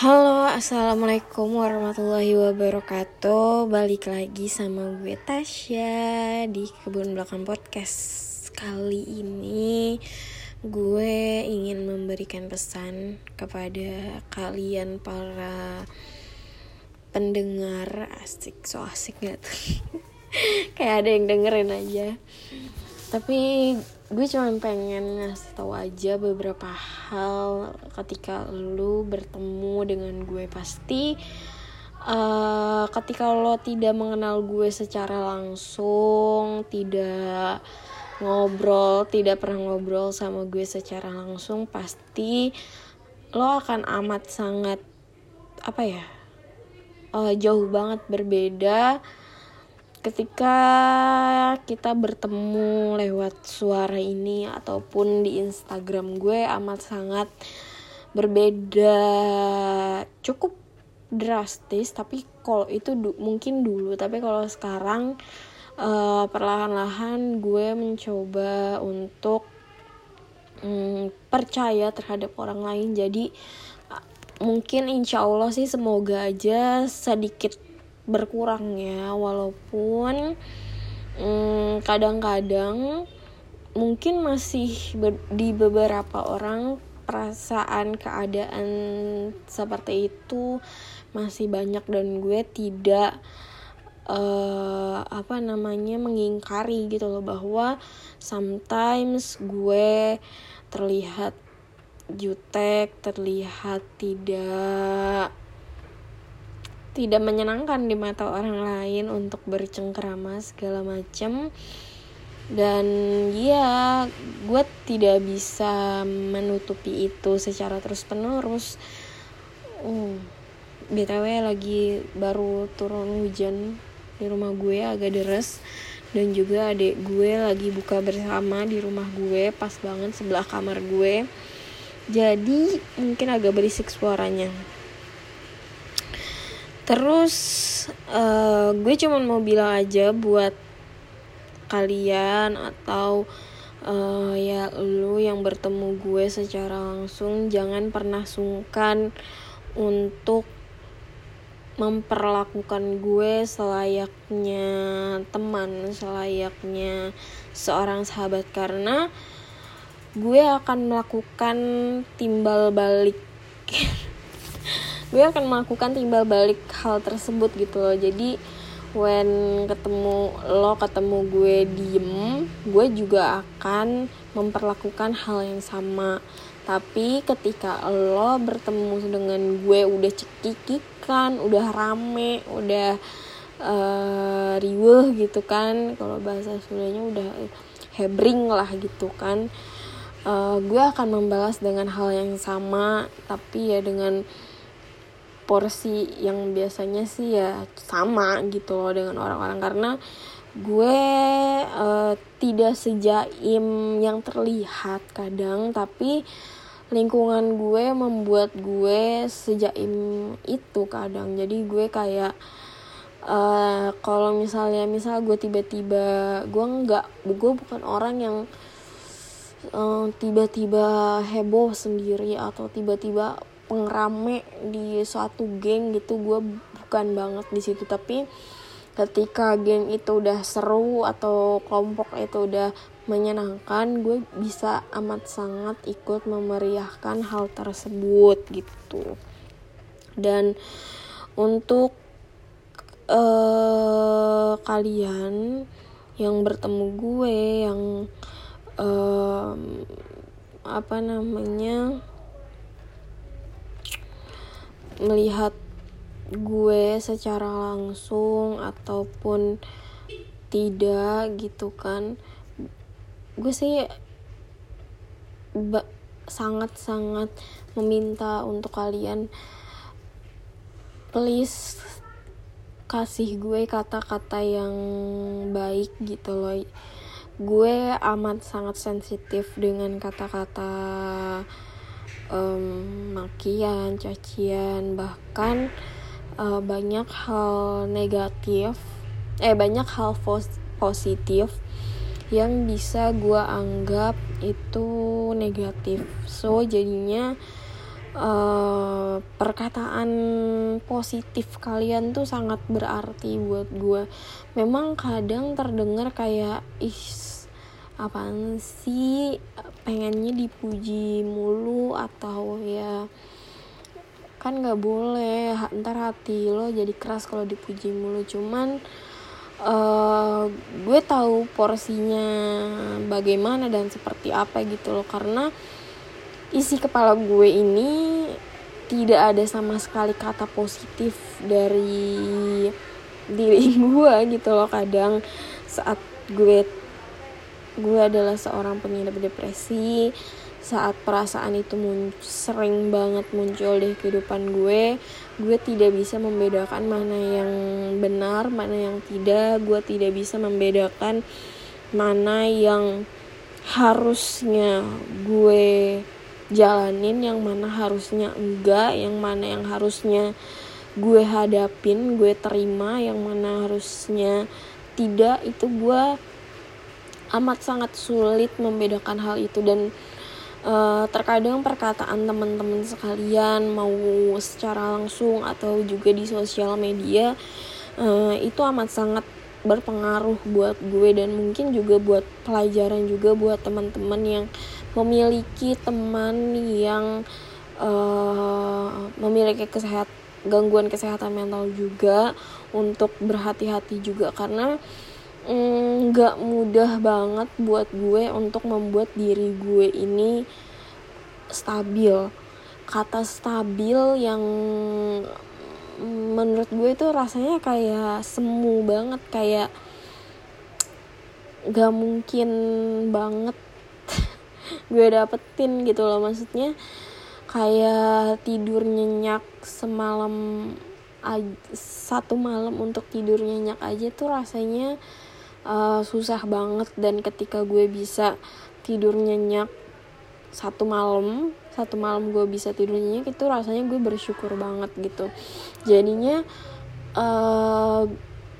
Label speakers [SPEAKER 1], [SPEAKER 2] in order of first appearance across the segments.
[SPEAKER 1] Halo, assalamualaikum warahmatullahi wabarakatuh. Balik lagi sama gue Tasya di kebun belakang podcast. Kali ini gue ingin memberikan pesan kepada kalian para pendengar asik so asik gak tuh kayak ada yang dengerin aja tapi gue cuma pengen ngasih tahu aja beberapa hal ketika lu bertemu dengan gue. Pasti uh, ketika lo tidak mengenal gue secara langsung tidak ngobrol tidak pernah ngobrol sama gue secara langsung pasti lo akan amat sangat apa ya uh, jauh banget berbeda ketika kita bertemu lewat suara ini ataupun di Instagram gue amat sangat berbeda cukup drastis tapi kalau itu du mungkin dulu tapi kalau sekarang uh, perlahan-lahan gue mencoba untuk um, percaya terhadap orang lain. Jadi uh, mungkin insya Allah sih semoga aja sedikit berkurang ya walaupun kadang kadang-kadang mungkin masih di beberapa orang perasaan keadaan seperti itu masih banyak dan gue tidak uh, apa namanya mengingkari gitu loh bahwa sometimes gue terlihat jutek terlihat tidak tidak menyenangkan di mata orang lain untuk bercengkrama segala macam dan ya gue tidak bisa menutupi itu secara terus penerus uh, btw lagi baru turun hujan di rumah gue agak deres. Dan juga adik gue lagi buka bersama di rumah gue pas banget sebelah kamar gue. Jadi mungkin agak berisik suaranya terus uh, gue cuman mau bilang aja buat kalian atau uh, ya lu yang bertemu gue secara langsung jangan pernah sungkan untuk memperlakukan gue selayaknya teman, selayaknya seorang sahabat. Karena gue akan melakukan timbal balik gue akan melakukan timbal balik hal tersebut gitu loh. Jadi when ketemu lo ketemu gue diem gue juga akan memperlakukan hal yang sama. Tapi ketika lo bertemu dengan gue udah cekikikan udah rame udah uh, riweh gitu kan kalau bahasa Sundanya udah hebring lah gitu kan uh, gue akan membalas dengan hal yang sama. Tapi ya dengan porsi yang biasanya sih ya sama gitu loh dengan orang-orang. Karena gue uh, tidak sejaim yang terlihat kadang tapi lingkungan gue membuat gue sejaim itu kadang. Jadi gue kayak uh, kalau misalnya misal gue tiba-tiba gue nggak gue bukan orang yang tiba tiba-tiba heboh sendiri atau tiba-tiba pengrame di suatu geng gitu gue bukan banget di situ. Tapi ketika geng itu udah seru atau kelompok itu udah menyenangkan gue bisa amat sangat ikut memeriahkan hal tersebut gitu. Dan untuk uh, kalian yang bertemu gue yang uh, apa namanya melihat gue secara langsung ataupun tidak gitu kan. Gue sih sangat-sangat meminta untuk kalian please kasih gue kata-kata yang baik gitu loh. Gue amat sangat sensitif dengan kata-kata um, makian, cacian, bahkan uh, banyak hal negatif, eh banyak hal positif yang bisa gue anggap itu negatif. So jadinya uh, perkataan positif kalian tuh sangat berarti buat gue memang kadang terdengar kayak ih apaan sih? Pengennya dipuji mulu atau ya kan nggak boleh. Ntar hati lo jadi keras kalau dipuji mulu. Cuman uh, gue tahu porsinya bagaimana dan seperti apa gitu loh. Karena isi kepala gue ini tidak ada sama sekali kata positif dari diri gue gitu loh kadang saat gue gue adalah seorang pengidap depresi. Saat perasaan itu sering banget muncul di kehidupan gue gue tidak bisa membedakan mana yang benar mana yang tidak. Gue tidak bisa membedakan mana yang harusnya gue jalanin yang mana harusnya enggak yang mana yang harusnya gue hadapin gue terima yang mana harusnya tidak. Itu gue amat sangat sulit membedakan hal itu dan uh, terkadang perkataan teman-teman sekalian mau secara langsung atau juga di sosial media uh, itu amat sangat berpengaruh buat gue dan mungkin juga buat pelajaran juga buat teman-teman yang memiliki teman yang uh, memiliki kesehat gangguan kesehatan mental juga untuk berhati-hati juga karena nggak mm, mudah banget buat gue untuk membuat diri gue ini stabil. Kata stabil yang menurut gue itu rasanya kayak semu banget kayak gak mungkin banget gue dapetin gitu loh. Maksudnya kayak tidur nyenyak semalam satu malam untuk tidur nyenyak aja tuh rasanya uh, susah banget dan ketika gue bisa tidur nyenyak satu malam satu malam gue bisa tidur nyenyak itu rasanya gue bersyukur banget gitu. Jadinya uh,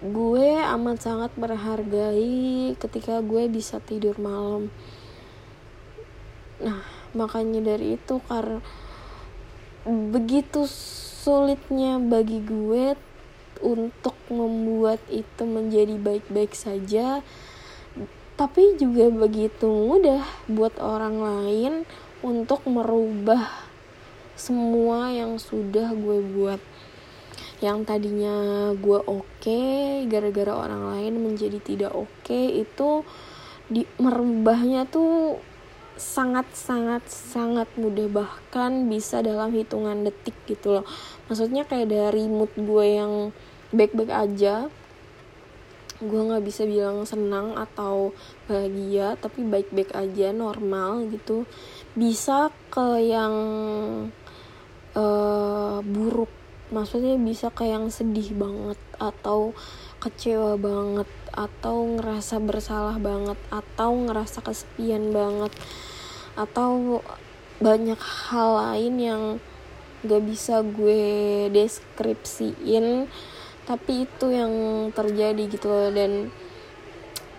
[SPEAKER 1] gue amat sangat menghargai ketika gue bisa tidur malam. Nah makanya dari itu karena begitu sulitnya bagi gue untuk membuat itu menjadi baik-baik saja. Tapi juga begitu mudah buat orang lain untuk merubah semua yang sudah gue buat. Yang tadinya gue oke okay, gara-gara orang lain menjadi tidak oke okay, itu di merubahnya tuh sangat sangat sangat mudah. Bahkan bisa dalam hitungan detik gitu loh. Maksudnya kayak dari mood gue yang baik-baik aja. Gue nggak bisa bilang senang atau bahagia tapi baik-baik aja normal gitu. Bisa ke yang uh, buruk. Maksudnya bisa ke yang sedih banget atau kecewa banget atau ngerasa bersalah banget atau ngerasa kesepian banget atau banyak hal lain yang gak bisa gue deskripsiin tapi itu yang terjadi gitu loh dan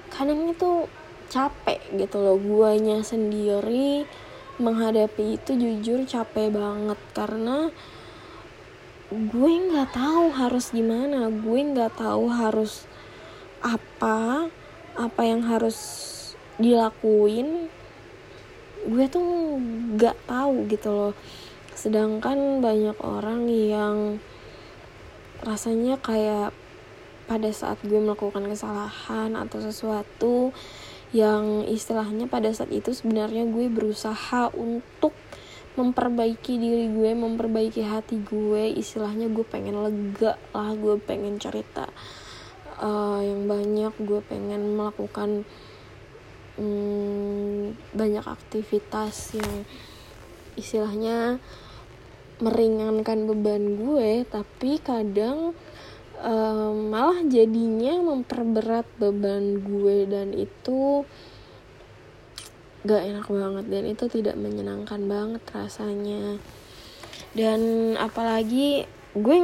[SPEAKER 1] kadang itu capek gitu loh guanya sendiri menghadapi itu jujur capek banget. Karena gue nggak tahu harus gimana gue nggak tahu harus apa apa yang harus dilakuin. Gue tuh gak tahu gitu loh. Sedangkan banyak orang yang rasanya kayak pada saat gue melakukan kesalahan atau sesuatu yang istilahnya pada saat itu sebenarnya gue berusaha untuk memperbaiki diri gue, memperbaiki hati gue, istilahnya gue pengen lega lah, gue pengen cerita uh, yang banyak, gue pengen melakukan hmm, banyak aktivitas yang istilahnya meringankan beban gue tapi kadang um, malah jadinya memperberat beban gue dan itu gak enak banget dan itu tidak menyenangkan banget rasanya. Dan apalagi gue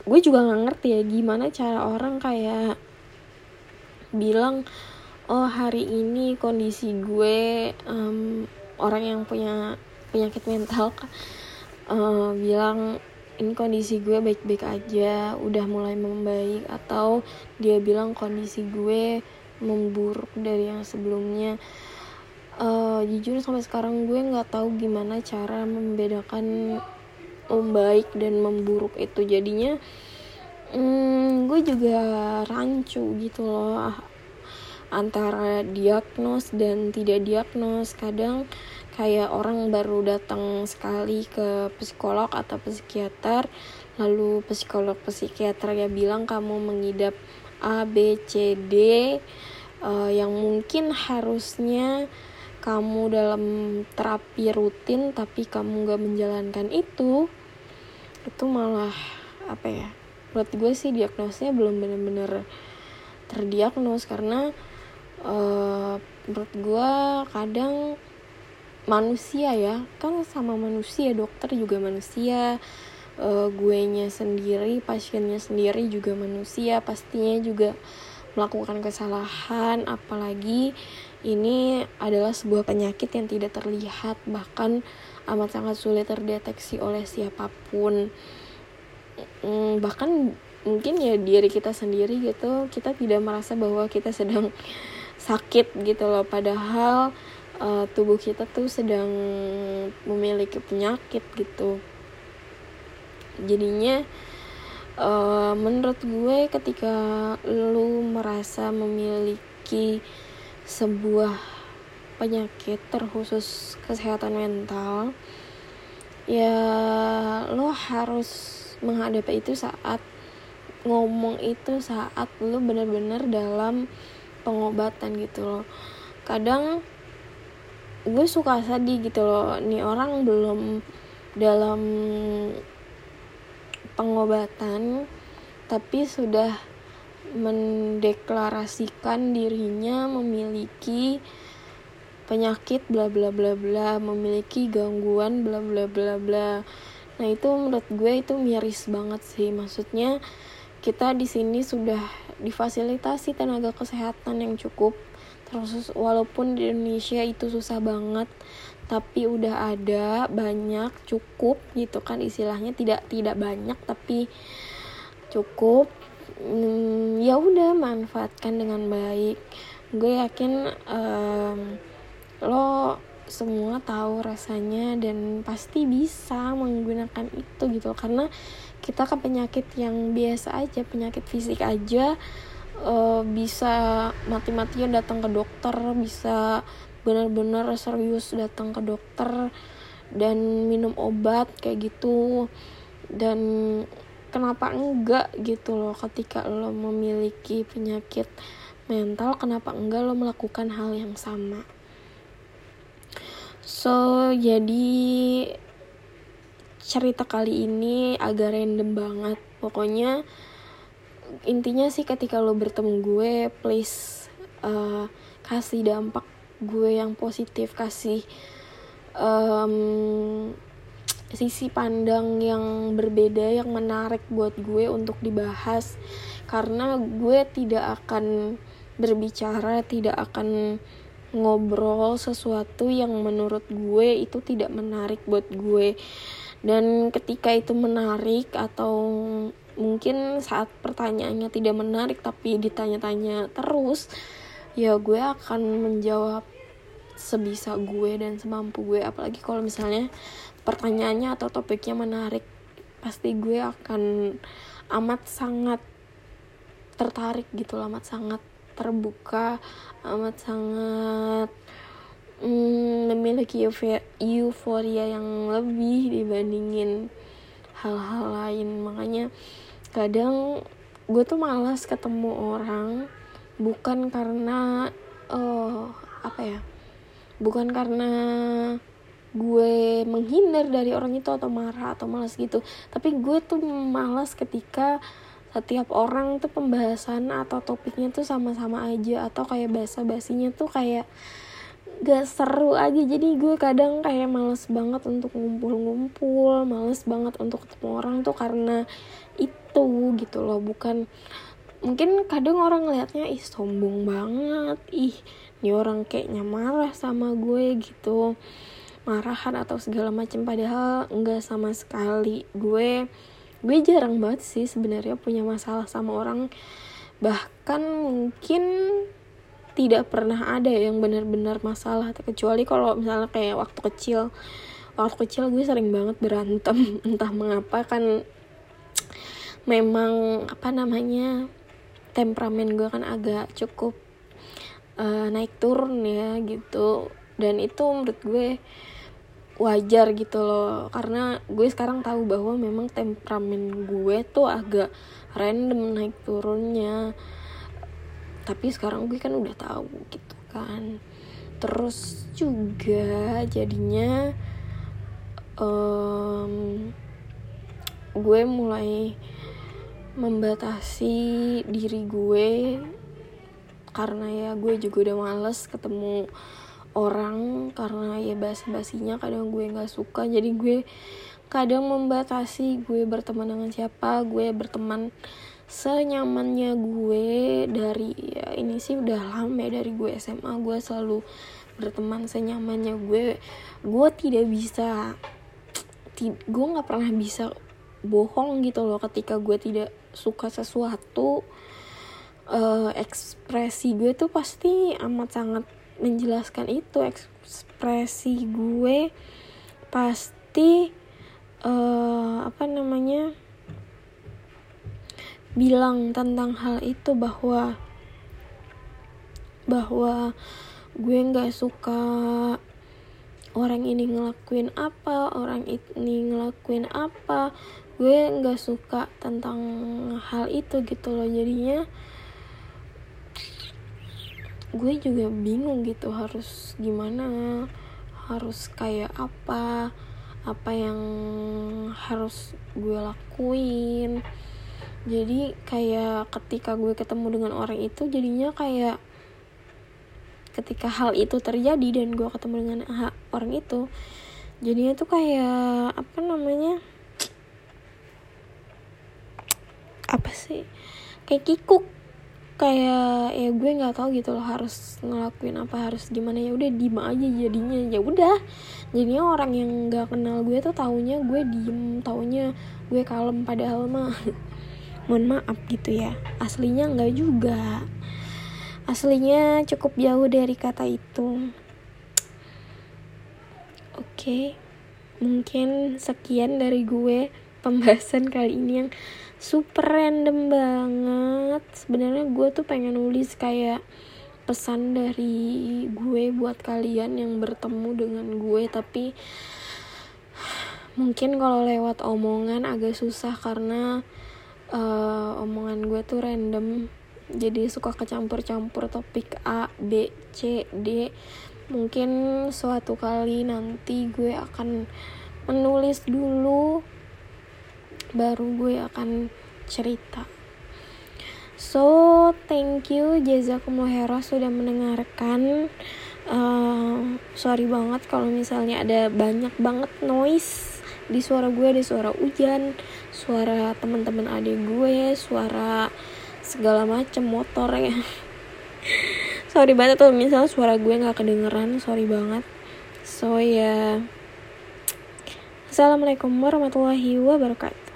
[SPEAKER 1] gue juga nggak ngerti ya gimana cara orang kayak bilang oh hari ini kondisi gue um, orang yang punya penyakit mental uh, bilang ini kondisi gue baik-baik aja udah mulai membaik. Atau dia bilang kondisi gue memburuk dari yang sebelumnya. Uh, jujur sampai sekarang gue nggak tahu gimana cara membedakan membaik dan memburuk itu. Jadinya hmm, gue juga rancu gitu loh antara diagnos dan tidak diagnos. Kadang kayak orang baru datang sekali ke psikolog atau psikiater lalu psikolog psikiater ya bilang kamu mengidap A B C D uh, yang mungkin harusnya kamu dalam terapi rutin tapi kamu gak menjalankan itu itu malah apa ya menurut gue sih diagnosnya belum benar-benar terdiagnos karena uh, menurut gue kadang manusia ya kan sama manusia dokter juga manusia uh, gue nya sendiri pasiennya sendiri juga manusia pastinya juga melakukan kesalahan apalagi ini adalah sebuah penyakit yang tidak terlihat bahkan amat sangat sulit terdeteksi oleh siapa pun. Hmm, bahkan mungkin ya diri kita sendiri gitu kita tidak merasa bahwa kita sedang sakit gitu loh. Padahal uh, tubuh kita tuh sedang memiliki penyakit gitu. Jadinya uh, menurut gue ketika lu merasa memiliki sebuah penyakit terkhusus kesehatan mental ya lo harus menghadapi itu saat ngomong itu saat lo benar-benar dalam pengobatan gitu loh. Kadang gue suka sedih gitu loh. Nih orang belum dalam pengobatan tapi sudah mendeklarasikan dirinya memiliki penyakit bla bla bla bla memiliki gangguan bla bla bla bla. Nah itu menurut gue itu miris banget sih. Maksudnya kita di sini sudah difasilitasi tenaga kesehatan yang cukup terus walaupun di Indonesia itu susah banget tapi udah ada banyak cukup gitu kan istilahnya. Tidak tidak banyak tapi cukup. Hmm, ya udah manfaatkan dengan baik. Gue yakin um, lo semua tahu rasanya dan pasti bisa menggunakan itu gitu. Karena kita kan penyakit yang biasa aja penyakit fisik aja uh, bisa mati-matian datang ke dokter bisa benar-benar serius datang ke dokter dan minum obat kayak gitu. Dan kenapa enggak gitu loh ketika lo memiliki penyakit mental kenapa enggak lo melakukan hal yang sama? So jadi cerita kali ini agak random banget. Pokoknya intinya sih ketika lo bertemu gue please uh, kasih dampak gue yang positif kasih um, sisi pandang yang berbeda yang menarik buat gue untuk dibahas. Karena gue tidak akan berbicara tidak akan ngobrol sesuatu yang menurut gue itu tidak menarik buat gue. Dan ketika itu menarik atau mungkin saat pertanyaannya tidak menarik tapi ditanya-tanya terus ya gue akan menjawab sebisa gue dan semampu gue. Apalagi kalau misalnya pertanyaannya atau topiknya menarik pasti gue akan amat sangat tertarik gitu amat sangat terbuka amat sangat mm, memiliki euforia yang lebih dibandingin hal-hal lain. Makanya kadang gue tuh malas ketemu orang bukan karena uh, apa ya bukan karena gue menghindar dari orang itu atau marah atau malas gitu. Tapi gue tuh malas ketika setiap orang tuh pembahasan atau topiknya tuh sama-sama aja atau kayak bahasa basinya tuh kayak gak seru aja. Jadi gue kadang kayak males banget untuk ngumpul-ngumpul males banget untuk ketemu orang tuh karena itu gitu loh. Bukan mungkin kadang orang ngelihatnya ih sombong banget. Ih ini orang kayaknya marah sama gue gitu. Marahan atau segala macam padahal enggak sama sekali. Gue gue jarang banget sih sebenarnya punya masalah sama orang. Bahkan mungkin tidak pernah ada yang benar-benar masalah kecuali kalau misalnya kayak waktu kecil. Waktu kecil gue sering banget berantem entah mengapa kan memang apa namanya temperamen gue kan agak cukup uh, naik turun ya gitu. Dan itu menurut gue wajar gitu loh karena gue sekarang tahu bahwa memang temperamen gue tuh agak random naik turunnya tapi sekarang gue kan udah tahu gitu kan. Terus juga jadinya um, gue mulai membatasi diri gue. Karena ya gue juga udah males ketemu orang karena ya basi-basinya kadang gue nggak suka. Jadi gue kadang membatasi gue berteman dengan siapa gue berteman senyamannya gue dari ya ini sih udah lama ya dari gue SMA gue selalu berteman senyamannya gue. Gue tidak bisa gue nggak pernah bisa bohong gitu loh ketika gue tidak suka sesuatu. Uh, ekspresi gue tuh pasti amat sangat menjelaskan itu. Ekspresi gue pasti uh, apa namanya bilang tentang hal itu bahwa bahwa gue nggak suka orang ini ngelakuin apa orang ini ngelakuin apa. Gue nggak suka tentang hal itu gitu loh. Jadinya gue juga bingung gitu harus gimana harus kayak apa apa yang harus gue lakuin jadi kayak ketika gue ketemu dengan orang itu jadinya kayak ketika hal itu terjadi dan gue ketemu dengan orang itu jadinya tuh kayak apa namanya apa sih kayak kikuk. Kayak ya gue nggak tahu gitu loh harus ngelakuin apa harus gimana. Ya udah diem aja jadinya. Ya udah. Jadinya orang yang nggak kenal gue tuh taunya gue diem taunya gue kalem padahal mah mohon maaf gitu ya. Aslinya nggak juga. Aslinya cukup jauh dari kata itu. Oke mungkin sekian dari gue pembahasan kali ini yang super random banget. Sebenarnya gue tuh pengen nulis kayak pesan dari gue buat kalian yang bertemu dengan gue tapi mungkin kalau lewat omongan agak susah karena uh, omongan gue tuh random. Jadi suka kecampur-campur topik A, B, C, D. Mungkin suatu kali nanti gue akan menulis dulu baru gue akan cerita. So thank you jazakumullah sudah mendengarkan. Uh, sorry banget kalau misalnya ada banyak banget noise di suara gue ada suara hujan suara teman-teman adik gue suara segala macam motor ya. Sorry banget tuh misal suara gue nggak kedengeran sorry banget. So ya. Yeah. assalamualaikum warahmatullahi wabarakatuh